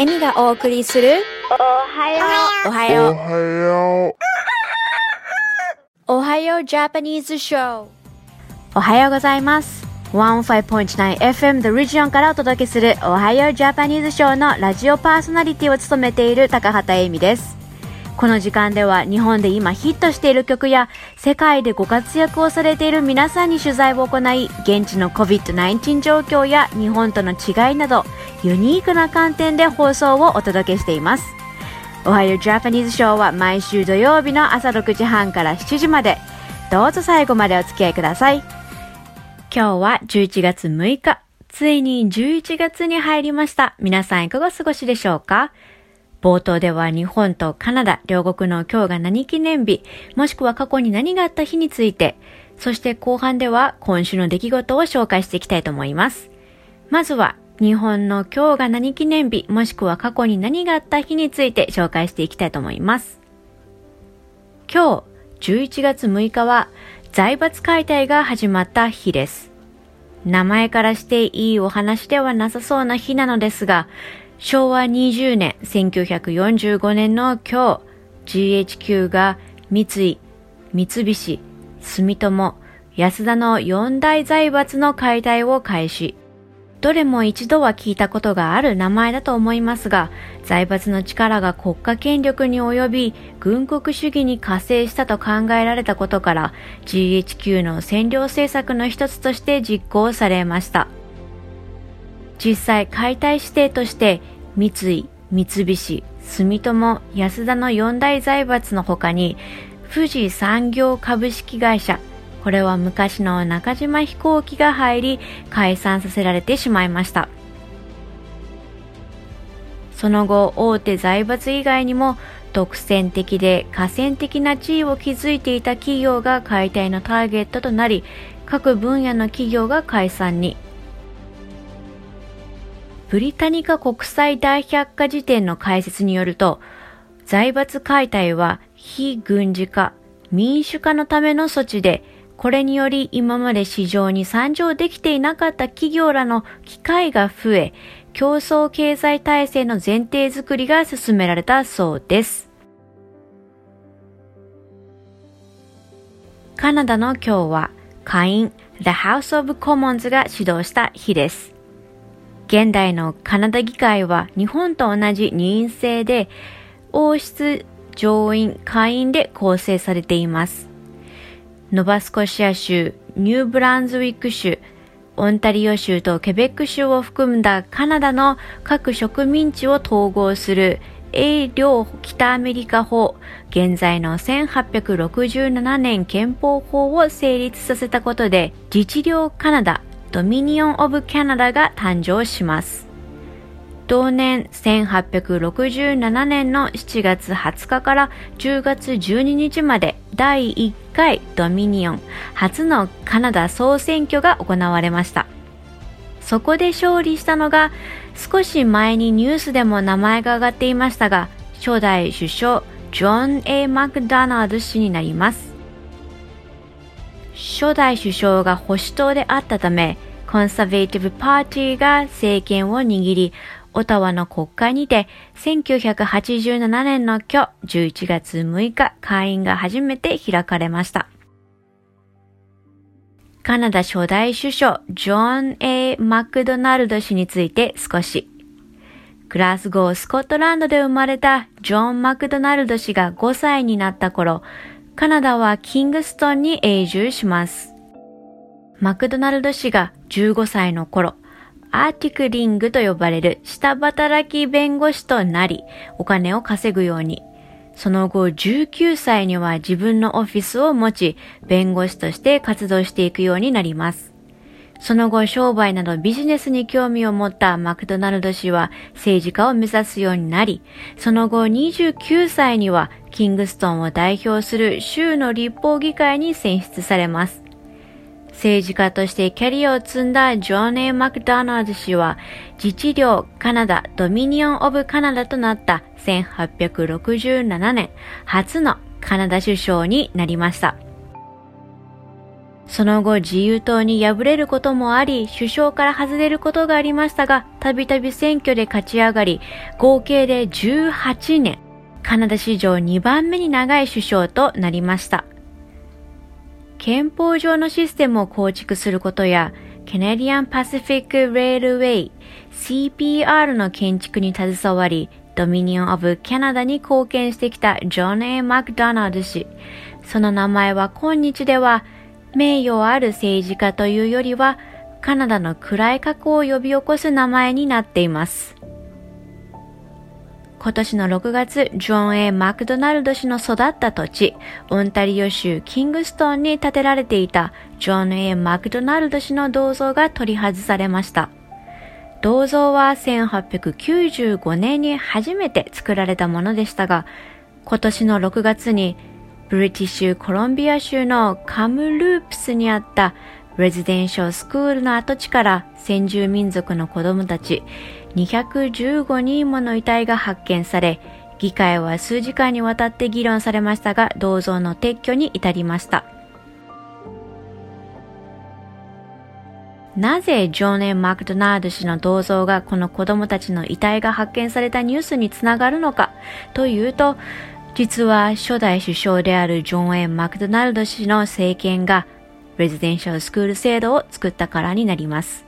エミがお送りするおはよおはよう。おはよおはよう。ジャパニーズショーおはようございます。15.9FM The Region からお届けするおはようジャパニーズショーのラジオパーソナリティを務めている高畑恵美です。この時間では日本で今ヒットしている曲や世界でご活躍をされている皆さんに取材を行い現地の COVID-19 状況や日本との違いなどユニークな観点で放送をお届けしています。おはようジャパニーズショーは毎週土曜日の朝6時半から7時まで。どうぞ最後までお付き合いください。今日は11月6日。ついに11月に入りました。皆さんいかがお過ごしでしょうか？冒頭では日本とカナダ両国の今日が何記念日。もしくは過去に何があった日について。そして後半では今週の出来事を紹介していきたいと思います。まずは日本の今日が何記念日もしくは過去に何があった日について紹介していきたいと思います。今日11月6日は財閥解体が始まった日です。名前からしていいお話ではなさそうな日なのですが昭和20年1945年の今日 GHQ が三井、三菱、住友、安田の四大財閥の解体を開始。どれも一度は聞いたことがある名前だと思いますが、財閥の力が国家権力に及び、軍国主義に加勢したと考えられたことから、GHQ の占領政策の一つとして実行されました。実際、解体指定として、三井、三菱、住友、安田の四大財閥の他に、富士産業株式会社、これは昔の中島飛行機が入り解散させられてしまいました。その後大手財閥以外にも独占的で河川的な地位を築いていた企業が解体のターゲットとなり各分野の企業が解散に。ブリタニカ国際大百科事典の解説によると財閥解体は非軍事化民主化のための措置でこれにより今まで市場に参上できていなかった企業らの機会が増え、競争経済体制の前提づくりが進められたそうです。カナダの今日は下院 The House of Commons が始動した日です。現代のカナダ議会は日本と同じ二院制で王室、上院、下院で構成されています。ノバスコシア州、ニューブランズウィック州、オンタリオ州とケベック州を含んだカナダの各植民地を統合する英領北アメリカ法、現在の1867年憲法法を成立させたことで、自治領カナダ、ドミニオン・オブ・カナダが誕生します。同年1867年の7月20日から10月12日まで第1回ドミニオン初のカナダ総選挙が行われました。そこで勝利したのが少し前にニュースでも名前が挙がっていましたが初代首相ジョン・ A・ マクドナルド氏になります。初代首相が保守党であったためコンサベーティブパーティーが政権を握りオタワの国会にて1987年の今日11月6日会員が初めて開かれました。カナダ初代首相ジョン・ A・ マクドナルド氏について少し。グラスゴー、スコットランドで生まれたジョン・マクドナルド氏が5歳になった頃、カナダはキングストンに永住します。マクドナルド氏が15歳の頃、アーティクリングと呼ばれる下働き弁護士となり、お金を稼ぐように。その後19歳には自分のオフィスを持ち、弁護士として活動していくようになります。その後商売などビジネスに興味を持ったマクドナルド氏は政治家を目指すようになり、その後29歳にはキングストンを代表する州の立法議会に選出されます。政治家としてキャリアを積んだジョン・エイ・マクドナルド氏は自治領カナダドミニオン・オブ・カナダとなった1867年初のカナダ首相になりました。その後自由党に敗れることもあり、首相から外れることがありましたが、たびたび選挙で勝ち上がり、合計で18年、カナダ史上2番目に長い首相となりました。憲法上のシステムを構築することや、ケネディアンパシフィック・レールウェイ CPR の建築に携わり、ドミニオン・オブ・カナダに貢献してきたジョン・ A・ マクドナルド氏。その名前は今日では名誉ある政治家というよりはカナダの暗い過去を呼び起こす名前になっています。今年の6月、ジョン・ A・ マクドナルド氏の育った土地、オンタリオ州キングストンに建てられていたジョン・ A・ マクドナルド氏の銅像が取り外されました。銅像は1895年に初めて作られたものでしたが、今年の6月にブリティッシュコロンビア州のカムループスにあったレジデンシャルスクールの跡地から先住民族の子供たち215人もの遺体が発見され、議会は数時間にわたって議論されましたが、銅像の撤去に至りました。なぜジョーネン・マクドナルド氏の銅像がこの子供たちの遺体が発見されたニュースにつながるのか？というと、実は初代首相であるジョン・エン・マクドナルド氏の政権がレジデンシャルスクール制度を作ったからになります。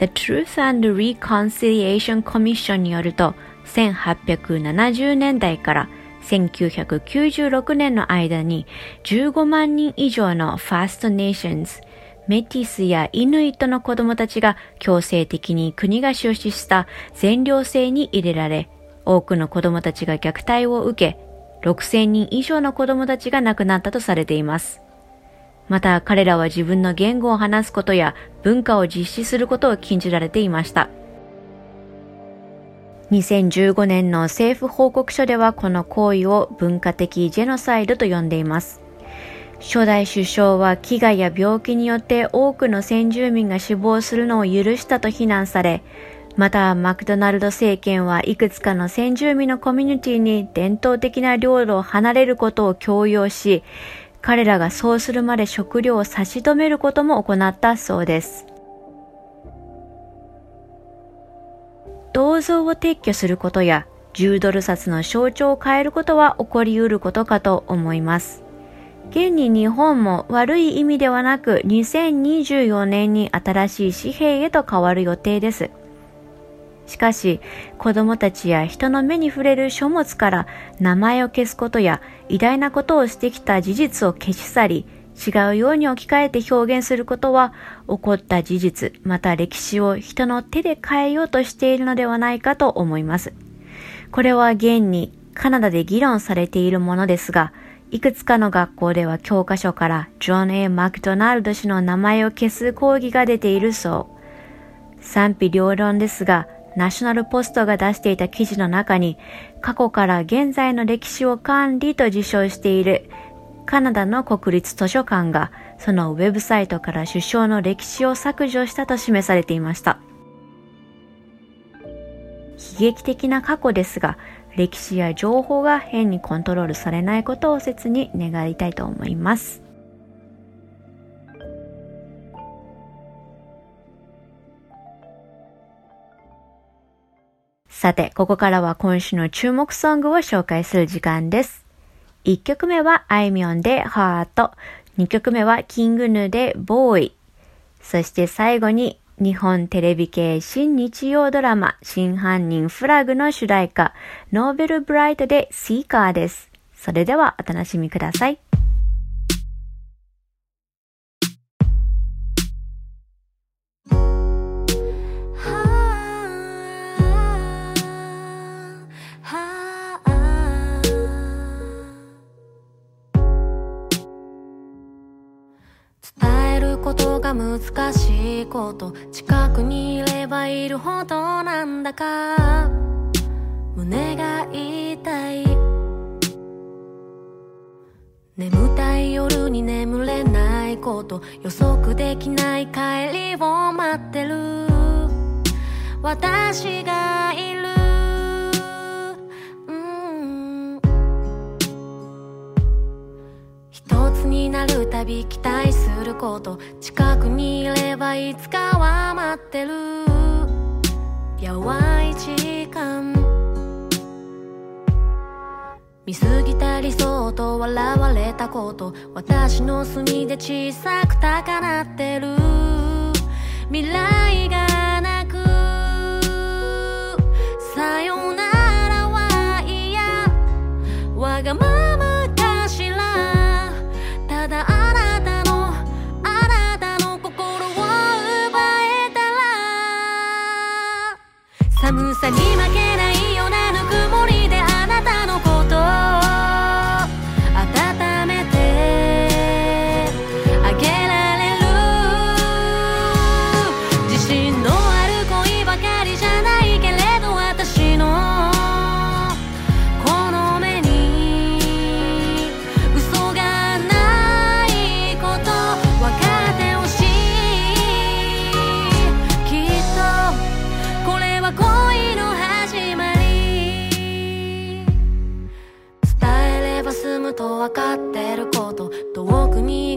The Truth and Reconciliation Commission によると1870年代から1996年の間に15万人以上のファーストネーションズメティスやイヌイットの子供たちが強制的に国が出資した全寮制に入れられ、多くの子供たちが虐待を受け、6000人以上の子供たちが亡くなったとされています。また彼らは自分の言語を話すことや文化を実施することを禁じられていました。2015年の政府報告書ではこの行為を文化的ジェノサイドと呼んでいます。初代首相は飢餓や病気によって多くの先住民が死亡するのを許したと非難され、またマクドナルド政権はいくつかの先住民のコミュニティに伝統的な領土を離れることを強要し、彼らがそうするまで食料を差し止めることも行ったそうです。銅像を撤去することや10ドル札の象徴を変えることは起こり得ることかと思います。現に日本も悪い意味ではなく2024年に新しい紙幣へと変わる予定です。しかし、子供たちや人の目に触れる書物から名前を消すことや偉大なことをしてきた事実を消し去り、違うように置き換えて表現することは、起こった事実、また歴史を人の手で変えようとしているのではないかと思います。これは現にカナダで議論されているものですが、いくつかの学校では教科書からジョン・ A・ マクドナルド氏の名前を消す講義が出ているそう。賛否両論ですが、ナショナルポストが出していた記事の中に、過去から現在の歴史を管理と自称しているカナダの国立図書館が、そのウェブサイトから首相の歴史を削除したと示されていました。悲劇的な過去ですが、歴史や情報が変にコントロールされないことを切に願いたいと思います。さて、ここからは今週の注目ソングを紹介する時間です。1曲目はあいみょんでハート。2曲目はキングヌでボーイ。そして最後に日本テレビ系新日曜ドラマ真犯人フラグの主題歌ノーベルブライトでシーカーです。それではお楽しみください。難しいこと。近くにいればいるほどなんだか。胸が痛い。眠たい夜に眠れないこと。予測できない帰りを待ってる。私がなるたび期待すること近くにいればいつかは待ってる。やわい時間。見過ぎた理想と笑われたこと。私の隅で小さく高鳴ってる。未来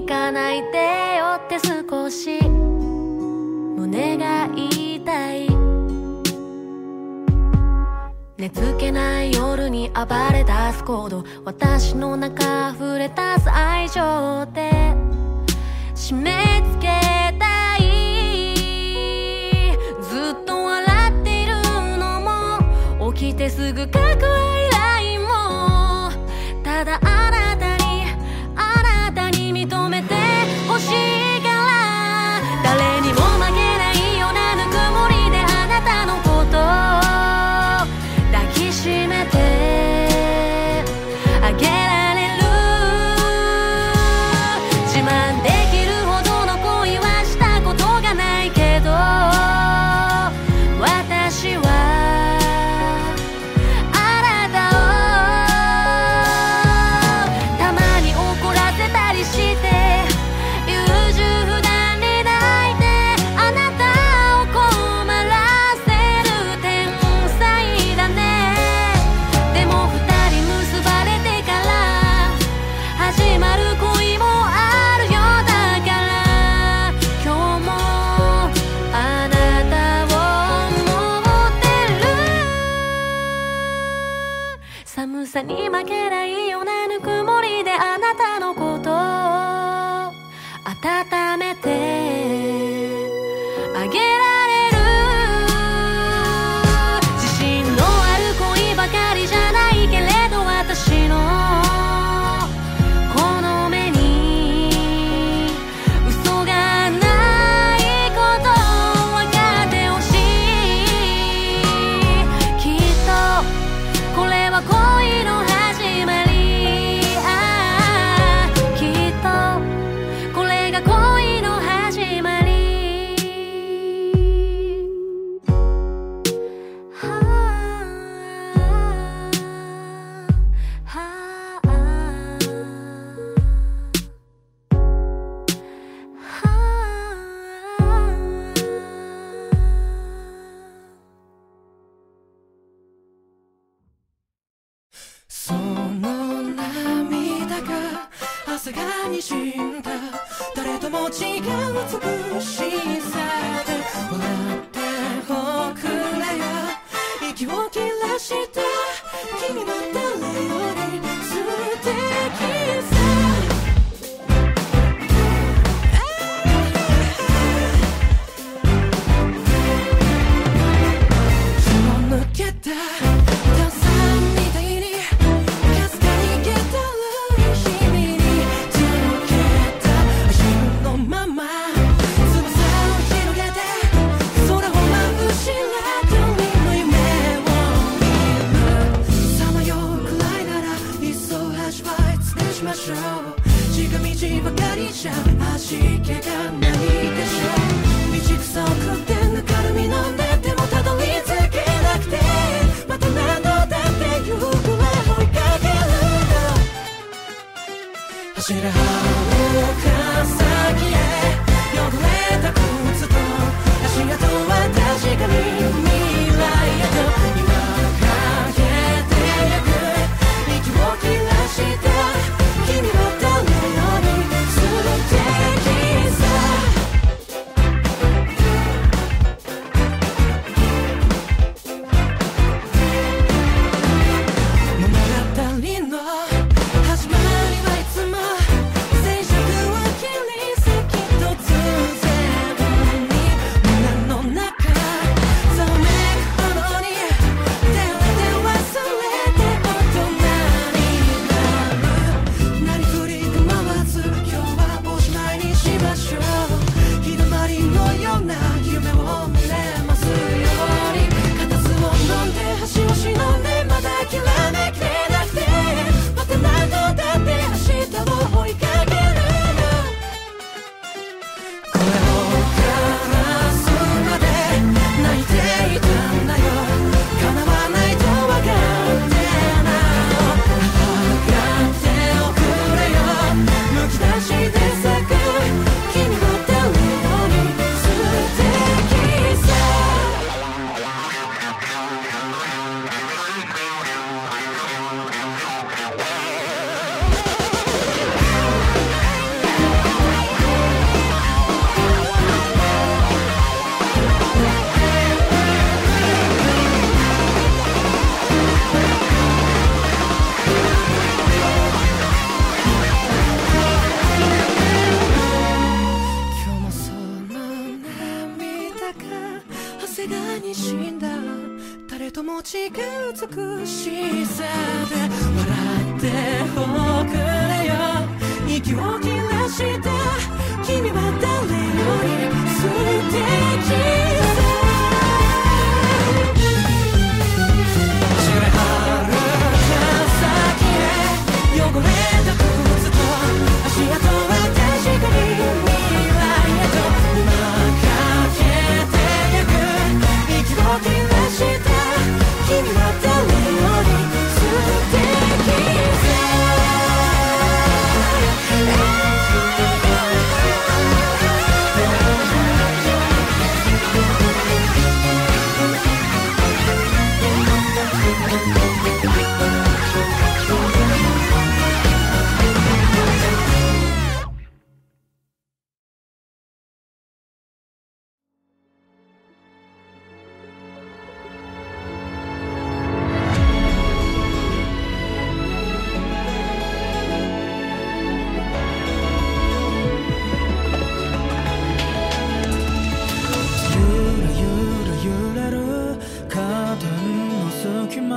行かないでよって少し。胸が痛い。寝つけない夜に暴れ出す行動。私の中溢れ出す愛情で締め付けたい。ずっと笑っているのも。起きてすぐ書く依頼も。ただ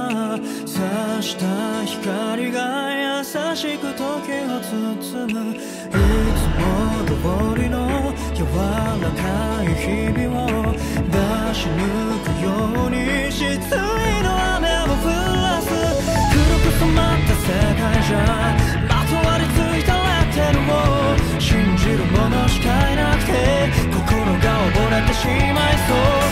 隙間差した光が優しく時を包むいつも通りの柔らかい日々を出し抜くように失意の雨を降らす黒く染まった世界じゃまとわりついたレッテルを信じる者しかいなくて心が溺れてしまいそう。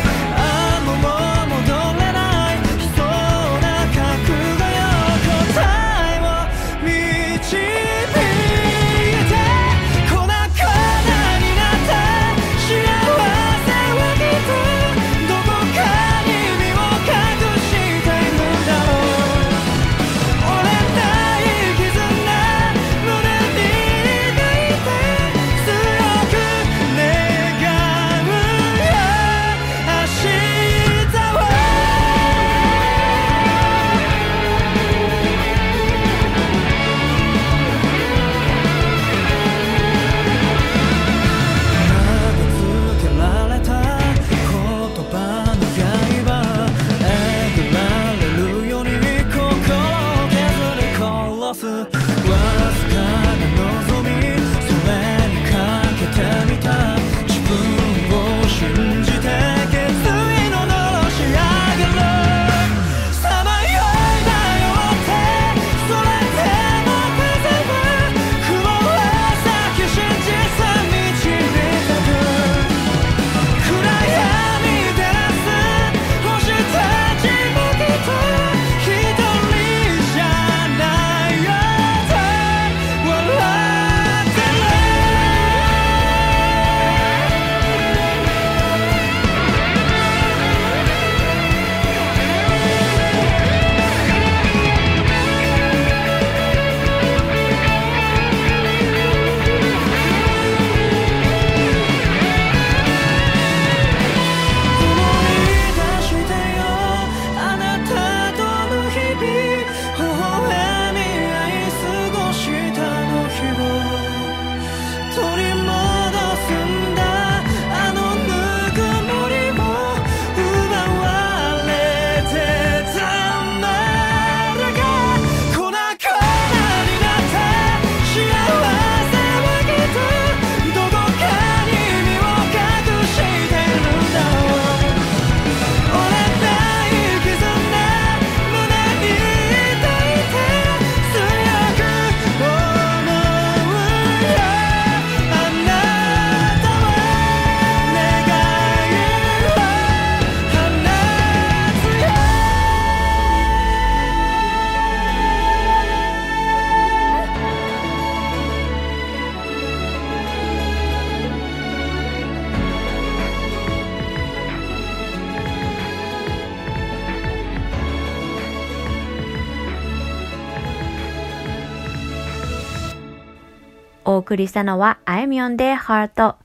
送りしたのは、あいみょんでハート、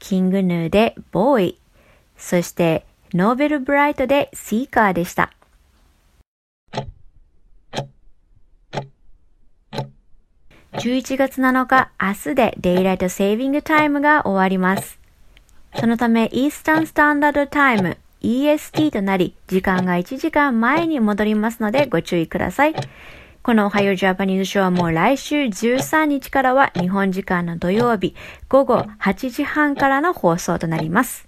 キングヌーでボーイ、そして、ノーベルブライトでシーカーでした。11月7日、明日でデイライトセービングタイムが終わります。そのため、イースタンスタンダードタイム、EST となり、時間が1時間前に戻りますのでご注意ください。このおはようジャパニーズショーはもう来週13日からは日本時間の土曜日午後8時半からの放送となります。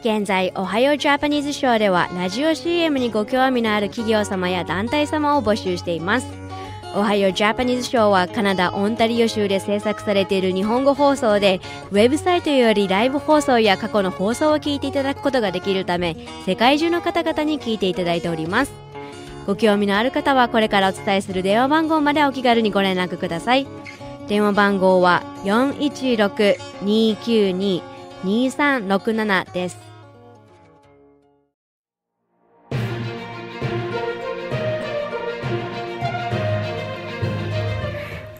現在、おはようジャパニーズショーではラジオ CM にご興味のある企業様や団体様を募集しています。おはようジャパニーズショーはカナダ・オンタリオ州で制作されている日本語放送で、ウェブサイトよりライブ放送や過去の放送を聞いていただくことができるため、世界中の方々に聞いていただいております。ご興味のある方はこれからお伝えする電話番号までお気軽にご連絡ください。電話番号は416-292-2367です。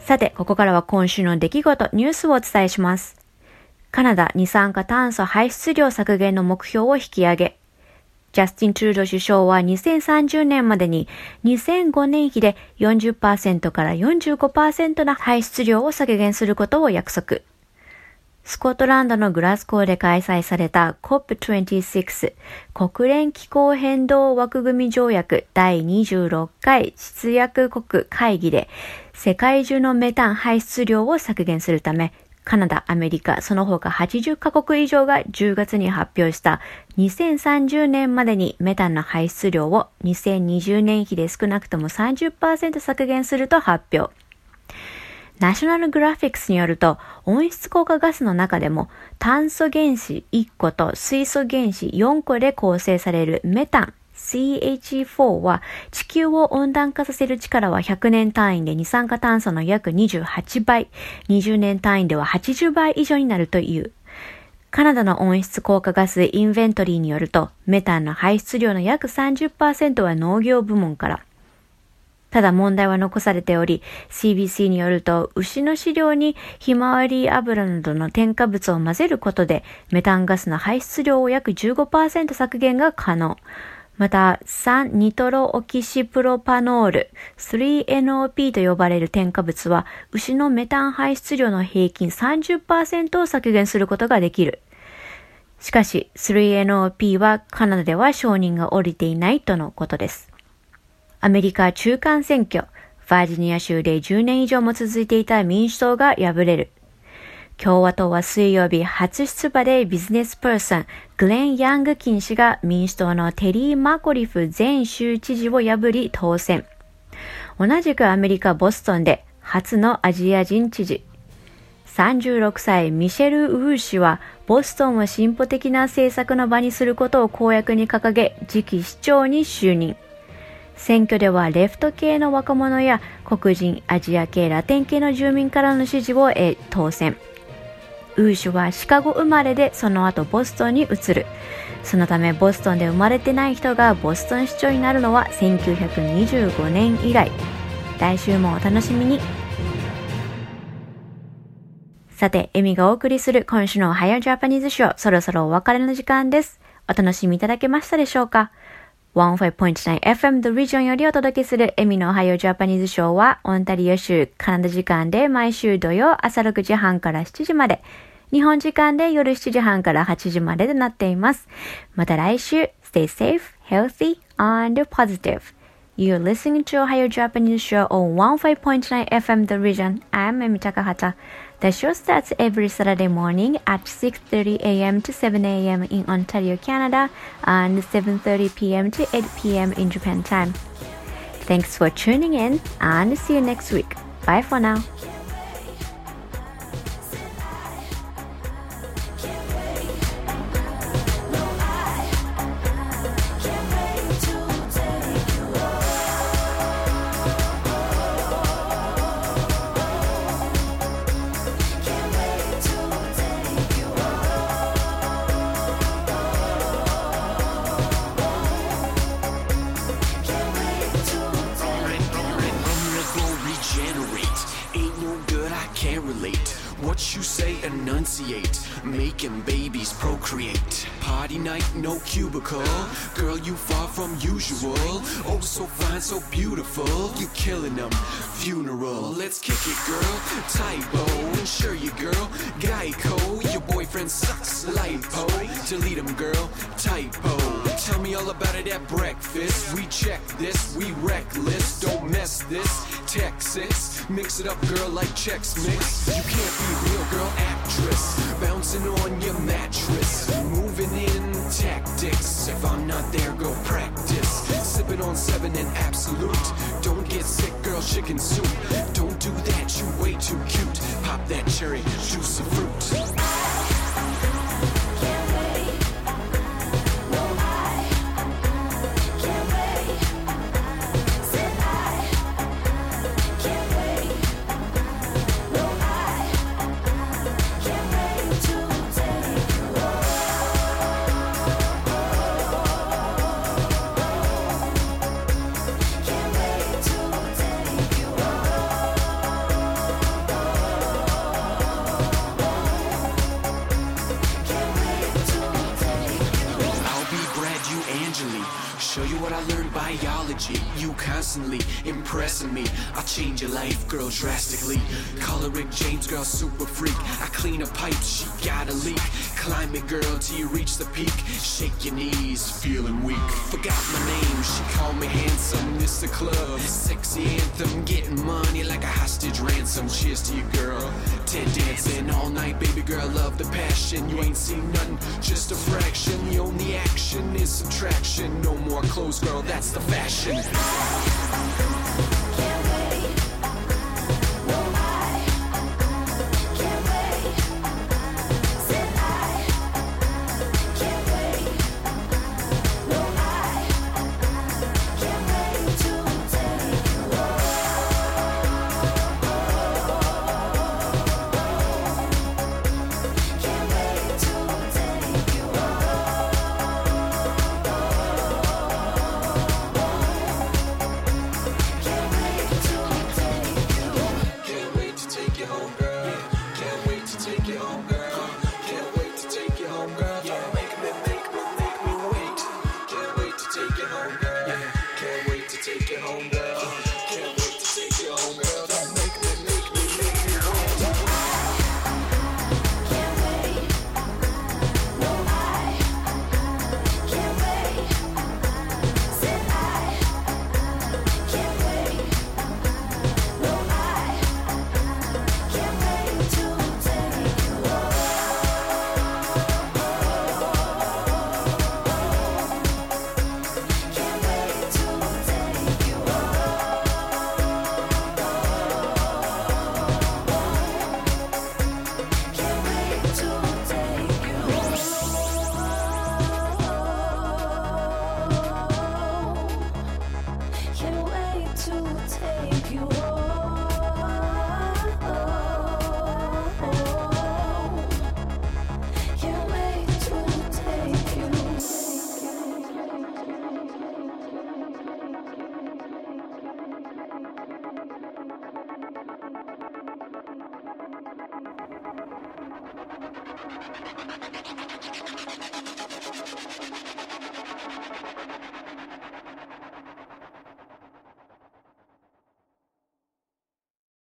さて、ここからは今週の出来事、ニュースをお伝えします。カナダ二酸化炭素排出量削減の目標を引き上げ、ジャスティン・トゥード首相は2030年までに2005年比で40%から45%の排出量を削減することを約束。スコットランドのグラスコーで開催された COP26 国連気候変動枠組み条約第26回出約国会議で世界中のメタン排出量を削減するためカナダ、アメリカ、その他80カ国以上が10月に発表した2030年までにメタンの排出量を2020年比で少なくとも30%削減すると発表。ナショナルグラフィックスによると、温室効果ガスの中でも炭素原子1個と水素原子4個で構成されるメタン CHE4 は地球を温暖化させる力は100年単位で二酸化炭素の約28倍、20年単位では80倍以上になるという。カナダの温室効果ガスインベントリーによると、メタンの排出量の約30%は農業部門から。ただ問題は残されており、CBC によると、牛の飼料にひまわり油などの添加物を混ぜることで、メタンガスの排出量を約15%削減が可能。また、酸ニトロオキシプロパノール 3NOP と呼ばれる添加物は、牛のメタン排出量の平均30%を削減することができる。しかし、3NOP はカナダでは承認が下りていないとのことです。アメリカ中間選挙、バージニア州で10年以上も続いていた民主党が敗れる。共和党は水曜日初出馬でビジネスパーソン、グレン・ヤングキン氏が民主党のテリー・マコリフ前州知事を破り当選。同じくアメリカ・ボストンで初のアジア人知事。36歳ミシェル・ウー氏はボストンを進歩的な政策の場にすることを公約に掲げ次期市長に就任。選挙ではレフト系の若者や黒人、アジア系、ラテン系の住民からの支持を得当選。ウーシュはシカゴ生まれでその後ボストンに移る。そのためボストンで生まれてない人がボストン市長になるのは1925年以来。来週もお楽しみに。さて、エミがお送りする今週のおはようジャパニーズショー、そろそろお別れの時間です。お楽しみいただけましたでしょうか？15.9FM The Region よりお届けするエミのおはようジャパニーズショーは、オンタリオ州カナダ時間で毎週土曜朝6時半から7時まで、日本時間で夜7時半から8時までとなっています。また来週、Stay safe, healthy, and positive. You're listening to Ohio Japanese Show on 15.9 FM The Region. I'm Emi Takahata. The show starts every Saturday morning at 6.30 a.m. to 7 a.m. in Ontario, Canada, and 7.30 p.m. to 8 p.m. in Japan time. Thanks for tuning in, and see you next week. Bye for now. Usual. Oh, so fine, so beautiful. You killing them. Funeral. Let's kick it, girl. Typo. Insure you, girl. Geico. Your boyfriend sucks. Lipo. Delete him, girl. Typo. Tell me all about it at breakfast. We check this. We reckless. Don't mess this. Texas. Mix it up, girl, like Chex Mix. You can't be real, girl. Actress. Bouncing on your mattress. Moving in tactics. If I'm not there, go practice. Sipping on seven and absolute. Don't get sick, girl, chicken soup. Don't do that, you way too cute. Pop that cherry, juicy fruit. Constantly impressing me. I'll change your life, girl, drastically. Rick James, girl, super freak. I clean a pipe, she got a leak. Climb it, girl, till you reach the peak. Shake your knees, feeling weak. Forgot my name, she called me handsome. This the club, sexy anthem. Getting money like a hostage ransom. Cheers to you, girl. Ted dancing all night, baby girl, love the passion. You ain't seen nothing, just a fraction. The only action is subtraction. No more clothes, girl, that's the fashion.